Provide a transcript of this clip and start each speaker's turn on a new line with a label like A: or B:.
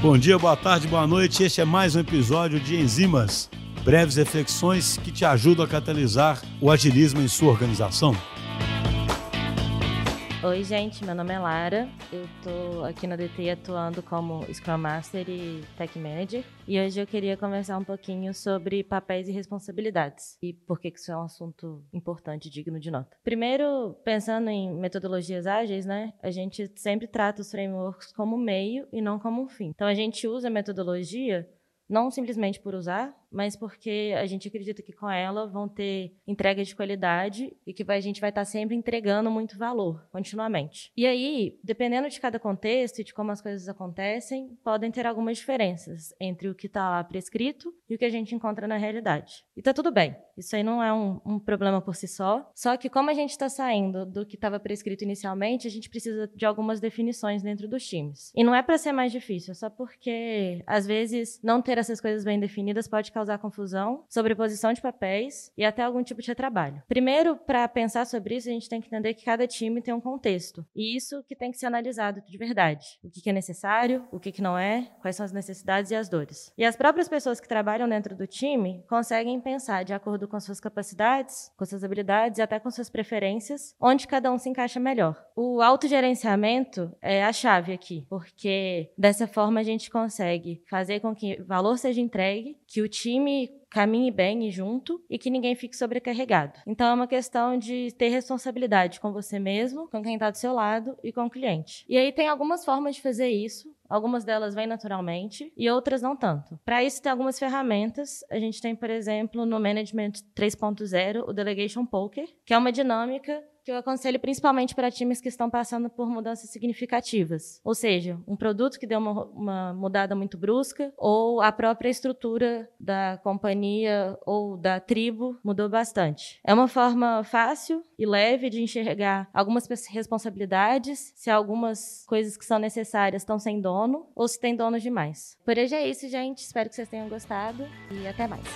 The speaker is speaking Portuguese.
A: Bom dia, boa tarde, boa noite. Este é mais um episódio de Enzimas, breves reflexões que te ajudam a catalisar o agilismo em sua organização.
B: Oi, gente, meu nome é Lara. Eu tô aqui na DT atuando como Scrum Master e Tech Manager. E hoje eu queria conversar um pouquinho sobre papéis e responsabilidades e por que isso é um assunto importante digno de nota. Primeiro, pensando em metodologias ágeis, né? A gente sempre trata os frameworks como meio e não como um fim. Então a gente usa a metodologia não simplesmente por usar, mas porque a gente acredita que com ela vão ter entrega de qualidade e que a gente vai estar sempre entregando muito valor, continuamente. E aí, dependendo de cada contexto e de como as coisas acontecem, podem ter algumas diferenças entre o que está lá prescrito e o que a gente encontra na realidade. E tá tudo bem, isso aí não é um, um problema por si só, só que como a gente está saindo do que estava prescrito inicialmente, a gente precisa de algumas definições dentro dos times. E não é para ser mais difícil, é só porque, às vezes, não ter essas coisas bem definidas pode causar confusão, sobreposição de papéis e até algum tipo de retrabalho. Primeiro, para pensar sobre isso, a gente tem que entender que cada time tem um contexto. E isso que tem que ser analisado de verdade. O que é necessário, o que não é, quais são as necessidades e as dores. E as próprias pessoas que trabalham dentro do time conseguem pensar de acordo com suas capacidades, com suas habilidades e até com suas preferências, onde cada um se encaixa melhor. O autogerenciamento é a chave aqui, porque dessa forma a gente consegue fazer com que valor seja entregue, que o time caminhe bem e junto e que ninguém fique sobrecarregado. Então é uma questão de ter responsabilidade com você mesmo, com quem está do seu lado e com o cliente. E aí tem algumas formas de fazer isso. Algumas delas vêm naturalmente e outras não tanto. Para isso, tem algumas ferramentas. A gente tem, por exemplo, no Management 3.0, o Delegation Poker, que é uma dinâmica que eu aconselho principalmente para times que estão passando por mudanças significativas. Ou seja, um produto que deu uma, uma, mudada muito brusca, ou a própria estrutura da companhia ou da tribo mudou bastante. É uma forma fácil e leve de enxergar algumas responsabilidades, se algumas coisas que são necessárias estão sem dono, ou se tem dono demais. Por hoje é isso, gente. Espero que vocês tenham gostado e até mais.